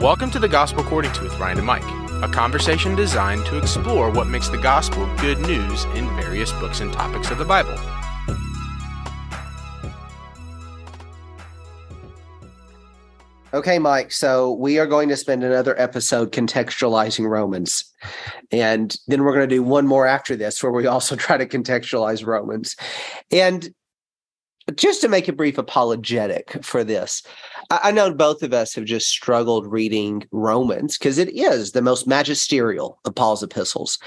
Welcome to the Gospel According to with Ryan and Mike, a conversation designed to explore what makes the gospel good news in various books and topics of the Bible. Okay, Mike. So we are going to spend another episode contextualizing Romans. And then we're going to do one more after this where we also try to contextualize Romans. And just to make a brief apologetic for this, I know both of us have just struggled reading Romans because it is the most magisterial of Paul's epistles.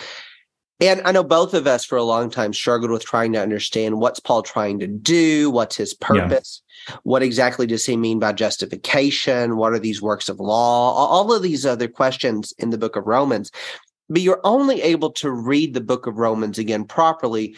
And I know both of us for a long time struggled with trying to understand what's Paul trying to do, what's his purpose, yeah. what exactly does he mean by justification, what are these works of law, all of these other questions in the book of Romans. But you're only able to read the book of Romans again properly,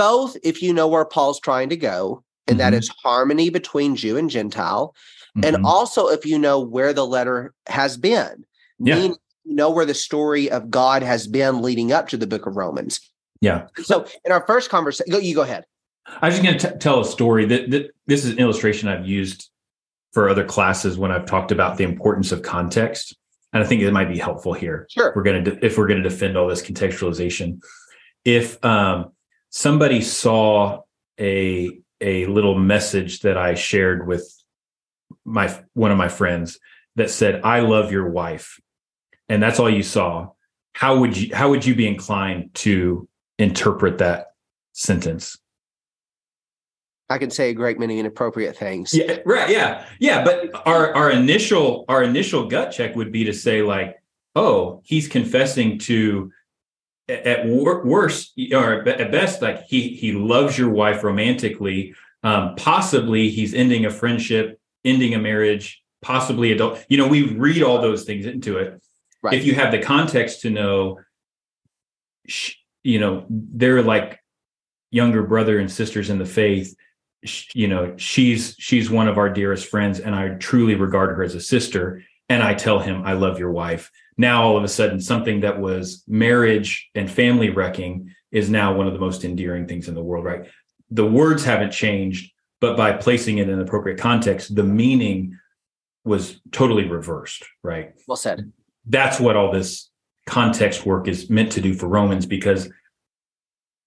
both if you know where Paul's trying to go, and mm-hmm. that is harmony between Jew and Gentile, mm-hmm. and also if you know where the letter has been. Yeah. Meaning know where the story of God has been leading up to the book of Romans. Yeah. So in our first conversation, you go ahead. I was just going to tell a story that, that this is an illustration I've used for other classes when I've talked about the importance of context. And I think it might be helpful here. Sure. We're going to, if we're going to defend all this contextualization, if um, somebody saw a, a little message that I shared with my, one of my friends that said, I love your wife and that's all you saw, how would you how would you be inclined to interpret that sentence? I can say a great many inappropriate things. Yeah, right. Yeah, yeah. But our our initial our initial gut check would be to say like, oh, he's confessing to at worst or at best like he he loves your wife romantically. Um, possibly he's ending a friendship, ending a marriage, possibly adult. You know, we read all those things into it. Right. If you have the context to know, you know, they're like younger brother and sisters in the faith. You know, she's she's one of our dearest friends, and I truly regard her as a sister. And I tell him, I love your wife. Now, all of a sudden, something that was marriage and family wrecking is now one of the most endearing things in the world, right? The words haven't changed, but by placing it in an appropriate context, the meaning was totally reversed, right? Well said that's what all this context work is meant to do for Romans because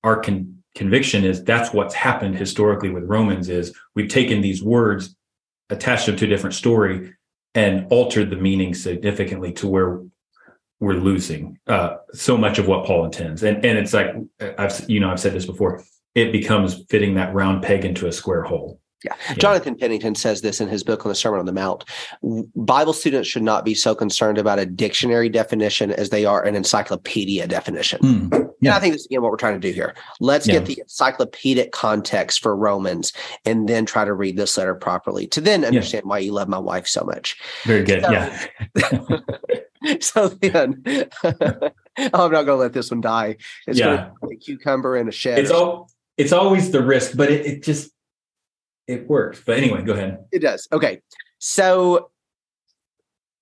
our con- conviction is that's what's happened historically with Romans is we've taken these words attached them to a different story and altered the meaning significantly to where we're losing uh, so much of what Paul intends. And and it's like I've you know I've said this before. It becomes fitting that round peg into a square hole. Yeah. Jonathan Pennington says this in his book on the Sermon on the Mount. Bible students should not be so concerned about a dictionary definition as they are an encyclopedia definition. Mm, yeah. And I think that's again what we're trying to do here. Let's yeah. get the encyclopedic context for Romans and then try to read this letter properly to then understand yeah. why you love my wife so much. Very good. So, yeah. so then oh, I'm not going to let this one die. It's yeah. a cucumber and a shed. It's all it's always the risk, but it, it just it works. But anyway, go ahead. It does. Okay. So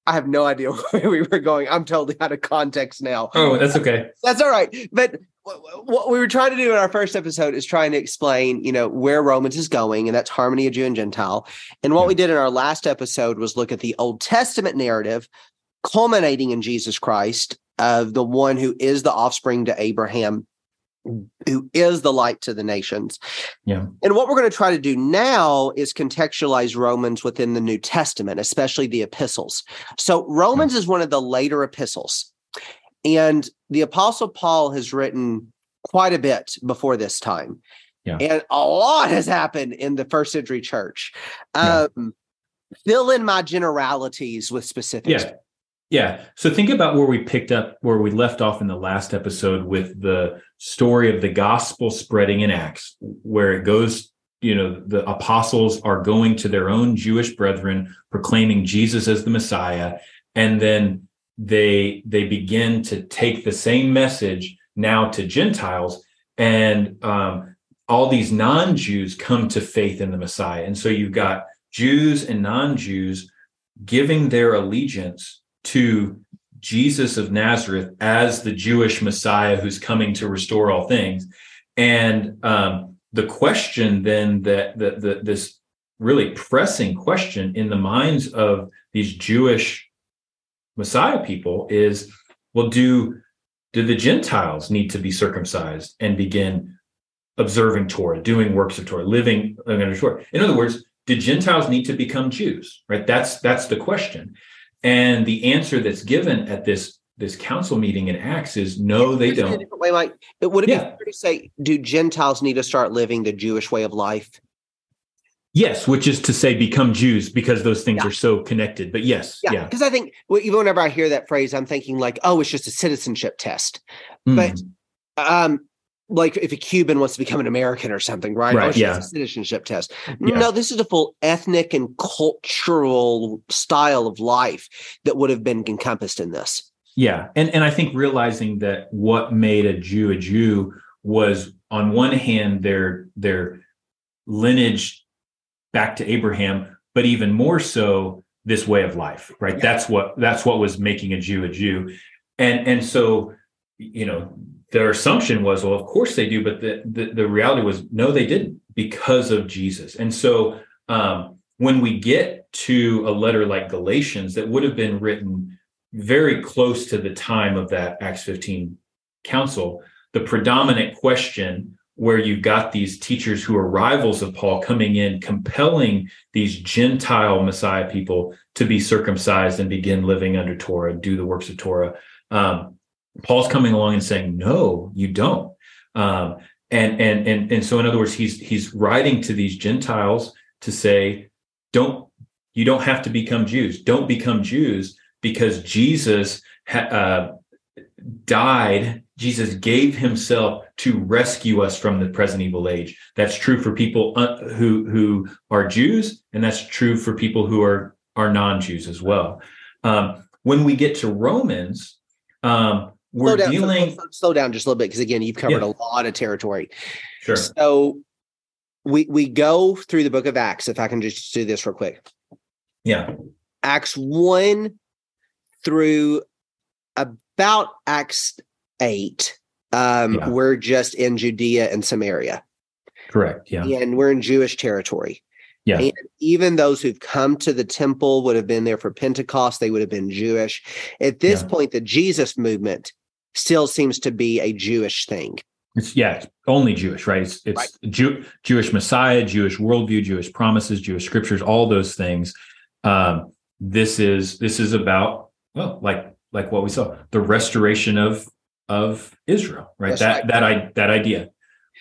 I have no idea where we were going. I'm totally out of context now. Oh, that's okay. That's all right. But what we were trying to do in our first episode is trying to explain, you know, where Romans is going, and that's harmony of Jew and Gentile. And what we did in our last episode was look at the Old Testament narrative culminating in Jesus Christ of the one who is the offspring to Abraham who is the light to the nations. Yeah. And what we're going to try to do now is contextualize Romans within the New Testament, especially the epistles. So Romans yeah. is one of the later epistles. And the apostle Paul has written quite a bit before this time. Yeah. And a lot has happened in the first century church. Yeah. Um, fill in my generalities with specifics. Yeah. Yeah. So think about where we picked up, where we left off in the last episode with the story of the gospel spreading in Acts, where it goes, you know, the apostles are going to their own Jewish brethren, proclaiming Jesus as the Messiah. And then they they begin to take the same message now to Gentiles. And um, all these non-Jews come to faith in the Messiah. And so you've got Jews and non-Jews giving their allegiance to Jesus of Nazareth as the Jewish Messiah who's coming to restore all things. And um, the question then that the, the, this really pressing question in the minds of these Jewish Messiah people is well, do do the Gentiles need to be circumcised and begin observing Torah, doing works of Torah, living under Torah? In other words, do Gentiles need to become Jews? Right? That's that's the question. And the answer that's given at this this council meeting in Acts is no, they don't. Way, Mike, would it yeah. be fair to say, do Gentiles need to start living the Jewish way of life? Yes, which is to say, become Jews because those things yeah. are so connected. But yes, yeah, because yeah. I think even whenever I hear that phrase, I'm thinking like, oh, it's just a citizenship test. Mm. But um, like if a Cuban wants to become an American or something, right? Right. Oh, yeah. a citizenship test. Yeah. No, this is a full ethnic and cultural style of life that would have been encompassed in this. Yeah, and and I think realizing that what made a Jew a Jew was on one hand their their lineage back to Abraham, but even more so this way of life, right? Yeah. That's what that's what was making a Jew a Jew. And and so, you know, their assumption was, well, of course they do, but the the, the reality was no, they didn't because of Jesus. And so um, when we get to a letter like Galatians that would have been written very close to the time of that Acts 15 council, the predominant question where you've got these teachers who are rivals of Paul coming in, compelling these Gentile Messiah people to be circumcised and begin living under Torah, do the works of Torah. Um, Paul's coming along and saying, "No, you don't." Um, and and and and so, in other words, he's he's writing to these Gentiles to say, "Don't you don't have to become Jews. Don't become Jews because Jesus ha- uh, died Jesus gave himself to rescue us from the present evil age. That's true for people uh, who who are Jews, and that's true for people who are are non-Jews as well. Um, when we get to Romans, um, we're slow down, dealing. Slow, slow, down just a little bit because again, you've covered yeah. a lot of territory. Sure. So we we go through the book of Acts. If I can just do this real quick. Yeah. Acts one through about Acts 8, um, yeah. we're just in Judea and Samaria. Correct. Yeah. And we're in Jewish territory. Yeah. And even those who've come to the temple would have been there for Pentecost, they would have been Jewish. At this yeah. point, the Jesus movement still seems to be a Jewish thing. It's yeah, it's only Jewish, right? It's it's right. Jew, Jewish Messiah, Jewish worldview, Jewish promises, Jewish scriptures, all those things. Um, this is this is about well, like like what we saw, the restoration of of Israel, right? That's that right. that I that idea.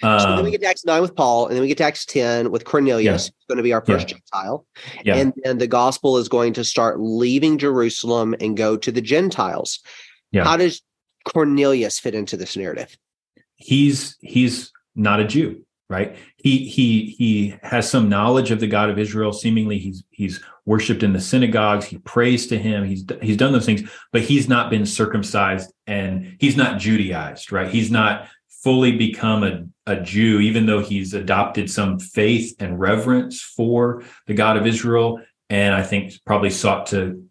Um, so then we um, get to Acts 9 with Paul, and then we get to Acts 10 with Cornelius, yeah. It's going to be our first yeah. Gentile. Yeah. And then the gospel is going to start leaving Jerusalem and go to the Gentiles. Yeah. How does Cornelius fit into this narrative? He's he's not a Jew right? He he he has some knowledge of the god of israel. Seemingly he's he's worshiped in the synagogues. He prays to him. He's he's done those things but he's not been circumcised and he's not judaized right? He's not fully become a, a jew even though he's adopted some faith and reverence for the god of israel. And i think probably sought to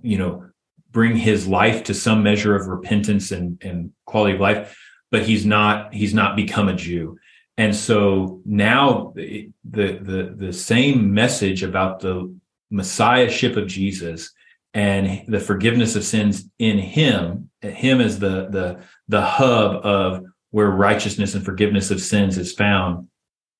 you know bring his life to some measure of repentance and, and quality of life but he's not he's not become a jew. And so now the, the the same message about the messiahship of Jesus and the forgiveness of sins in him him as the the the hub of where righteousness and forgiveness of sins is found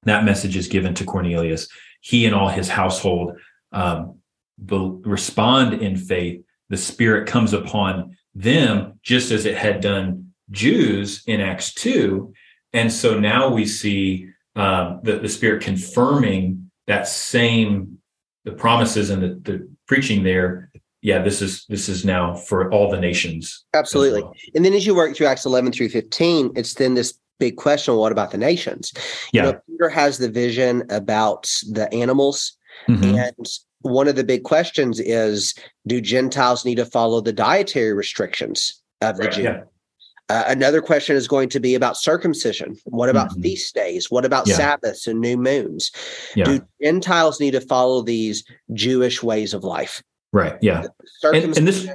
that message is given to cornelius. He and all his household um, be, respond in faith the spirit comes upon them just as it had done jews in acts 2 and so now we see um, the, the Spirit confirming that same the promises and the, the preaching there. Yeah this is this is now for all the nations absolutely well. and then as you work through acts 11 through 15 it's then this big question what about the nations? Yeah you know, peter has the vision about the animals mm-hmm. and one of the big questions is do gentiles need to follow the dietary restrictions of the right, Jew? Yeah. Uh, another question is going to be about circumcision. What about mm-hmm. feast days? What about yeah. Sabbaths and new moons? Yeah. Do Gentiles need to follow these Jewish ways of life? Right. Yeah. And, and, this,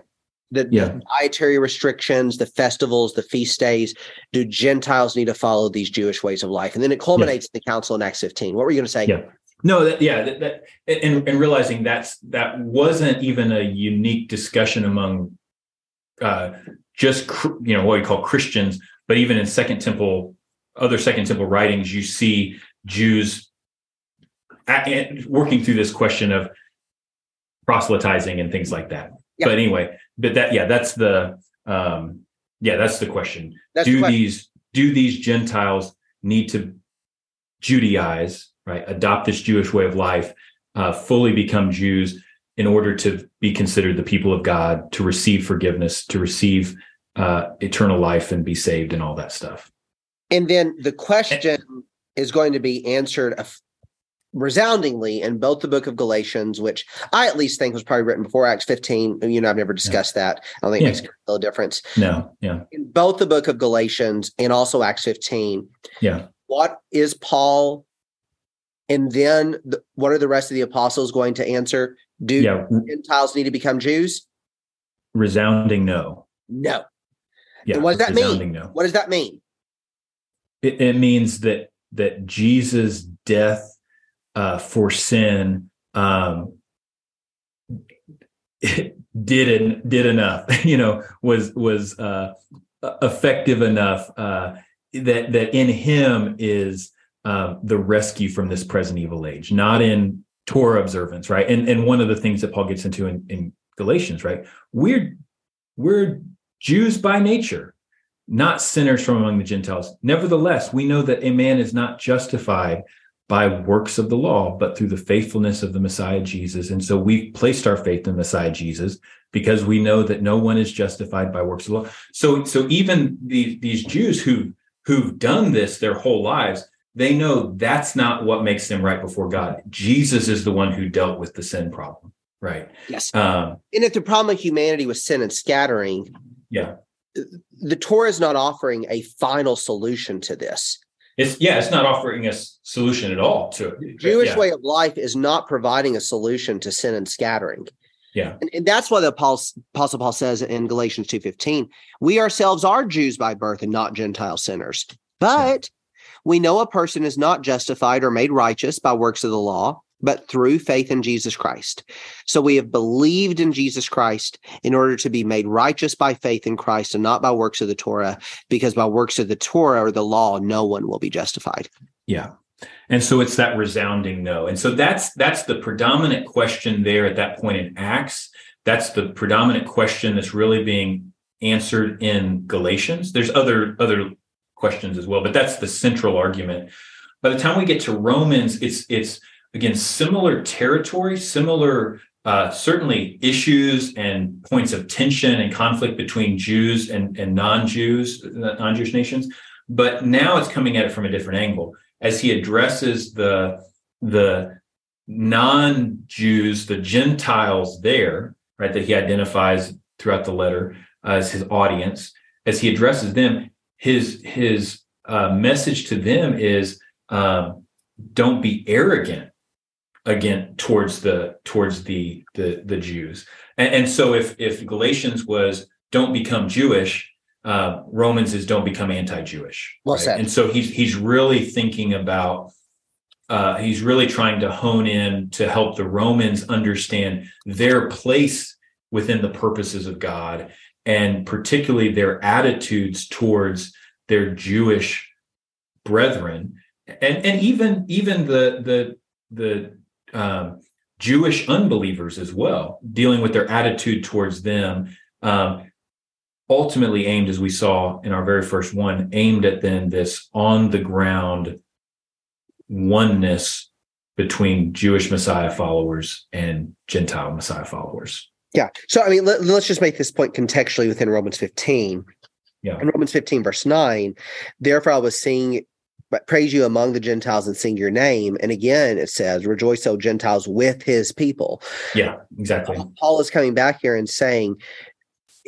the, yeah. the, dietary restrictions, the festivals, the feast days. Do Gentiles need to follow these Jewish ways of life? And then it culminates in the council in Acts 15. What were you going to say? Yeah. No, that, yeah, that, that and, and realizing that's that wasn't even a unique discussion among uh, just you know what we call Christians, but even in Second Temple, other Second Temple writings, you see Jews at, working through this question of proselytizing and things like that. Yeah. But anyway, but that yeah, that's the um, yeah, that's the question. That's do the question. these do these Gentiles need to Judaize, right? Adopt this Jewish way of life, uh, fully become Jews in order to be considered the people of God, to receive forgiveness, to receive uh, eternal life and be saved and all that stuff. And then the question and, is going to be answered resoundingly in both the book of Galatians, which I at least think was probably written before Acts 15. You know, I've never discussed yeah. that. I don't think yeah. it makes a little difference. No, yeah. In both the book of Galatians and also Acts 15. Yeah. What is Paul and then the, what are the rest of the apostles going to answer? Do yeah. Gentiles need to become Jews? Resounding no. No. Yeah. And what does that mean? No. What does that mean? It, it means that that Jesus' death uh, for sin um, did did enough. You know, was was uh, effective enough uh, that that in Him is uh, the rescue from this present evil age, not in Torah observance, right? And and one of the things that Paul gets into in, in Galatians, right? We're we're Jews by nature, not sinners from among the Gentiles. Nevertheless, we know that a man is not justified by works of the law, but through the faithfulness of the Messiah Jesus. And so we've placed our faith in Messiah Jesus because we know that no one is justified by works of the law. So, so even the, these Jews who who've done this their whole lives, they know that's not what makes them right before God. Jesus is the one who dealt with the sin problem. Right. Yes. Um, and if the problem of humanity was sin and scattering, yeah, the Torah is not offering a final solution to this. It's yeah, it's not offering a solution at all to it. The Jewish yeah. way of life is not providing a solution to sin and scattering. Yeah. And, and that's why the Apostle, Paul says in Galatians 2.15, we ourselves are Jews by birth and not Gentile sinners. But. We know a person is not justified or made righteous by works of the law, but through faith in Jesus Christ. So we have believed in Jesus Christ in order to be made righteous by faith in Christ and not by works of the Torah, because by works of the Torah or the law, no one will be justified. Yeah. And so it's that resounding no. And so that's that's the predominant question there at that point in Acts. That's the predominant question that's really being answered in Galatians. There's other other questions as well, but that's the central argument. By the time we get to Romans, it's it's again, similar territory, similar uh, certainly issues and points of tension and conflict between Jews and, and non-Jews, non-Jewish nations. But now it's coming at it from a different angle as he addresses the the non-Jews, the Gentiles there, right, that he identifies throughout the letter as his audience. As he addresses them, his his uh, message to them is um, don't be arrogant again towards the towards the the, the Jews. And, and so if if Galatians was don't become Jewish, uh, Romans is don't become anti-Jewish. Well right? And so he's he's really thinking about uh, he's really trying to hone in to help the Romans understand their place within the purposes of God and particularly their attitudes towards their Jewish brethren and and even even the the the um, Jewish unbelievers as well, dealing with their attitude towards them. Um, ultimately aimed, as we saw in our very first one, aimed at then this on the ground oneness between Jewish Messiah followers and Gentile Messiah followers. Yeah. So, I mean, let, us just make this point contextually within Romans 15. Yeah. In Romans 15, verse 9, therefore I was seeing praise you among the Gentiles and sing your name. And again, it says, rejoice, O Gentiles, with his people. Yeah, exactly. Paul is coming back here and saying,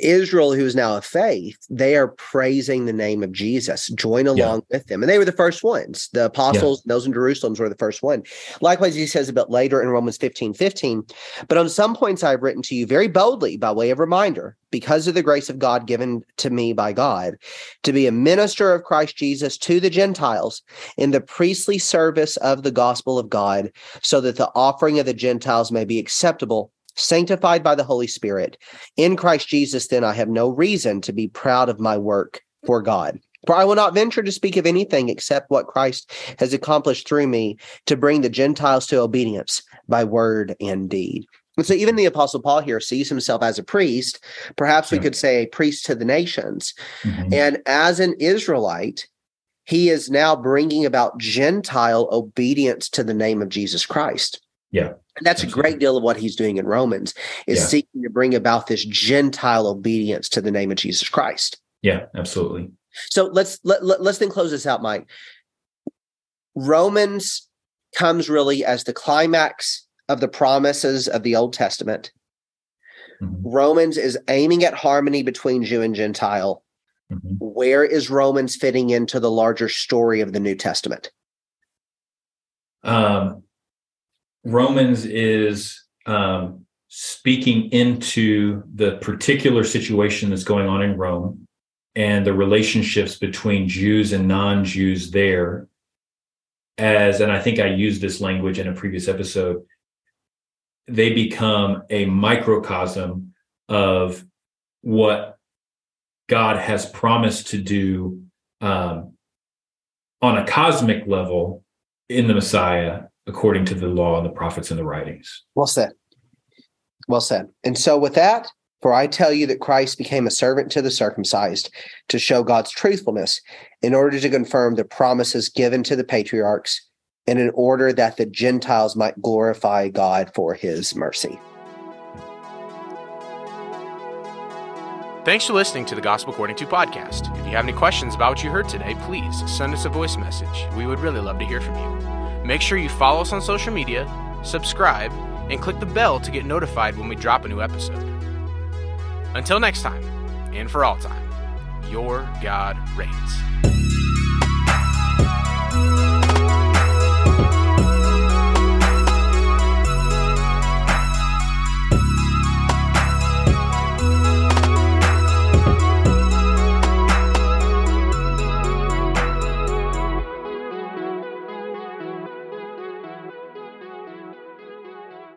Israel, who is now a faith, they are praising the name of Jesus. Join along yeah. with them. And they were the first ones. The apostles, yeah. those in Jerusalem were the first one. Likewise, he says a bit later in Romans 15 15. But on some points I've written to you very boldly by way of reminder, because of the grace of God given to me by God, to be a minister of Christ Jesus to the Gentiles in the priestly service of the gospel of God, so that the offering of the Gentiles may be acceptable sanctified by the Holy Spirit. In Christ Jesus, then I have no reason to be proud of my work for God. For I will not venture to speak of anything except what Christ has accomplished through me to bring the Gentiles to obedience by word and deed. And so even the apostle Paul here sees himself as a priest, perhaps we could say a priest to the nations. Mm-hmm. And as an Israelite, he is now bringing about Gentile obedience to the name of Jesus Christ. Yeah. And that's a great deal of what he's doing in Romans is yeah. seeking to bring about this Gentile obedience to the name of Jesus Christ. Yeah, absolutely. So let's let, let, let's then close this out, Mike. Romans comes really as the climax of the promises of the Old Testament. Mm-hmm. Romans is aiming at harmony between Jew and Gentile. Mm-hmm. Where is Romans fitting into the larger story of the New Testament? Um, Romans is um, speaking into the particular situation that's going on in Rome and the relationships between Jews and non Jews there. As, and I think I used this language in a previous episode, they become a microcosm of what God has promised to do um, on a cosmic level in the Messiah according to the law and the prophets and the writings. Well said. Well said. And so, with that, for I tell you that Christ became a servant to the circumcised to show God's truthfulness in order to confirm the promises given to the patriarchs and in order that the Gentiles might glorify God for his mercy. Thanks for listening to the Gospel According to podcast. If you have any questions about what you heard today, please send us a voice message. We would really love to hear from you. Make sure you follow us on social media, subscribe, and click the bell to get notified when we drop a new episode. Until next time, and for all time, your God reigns.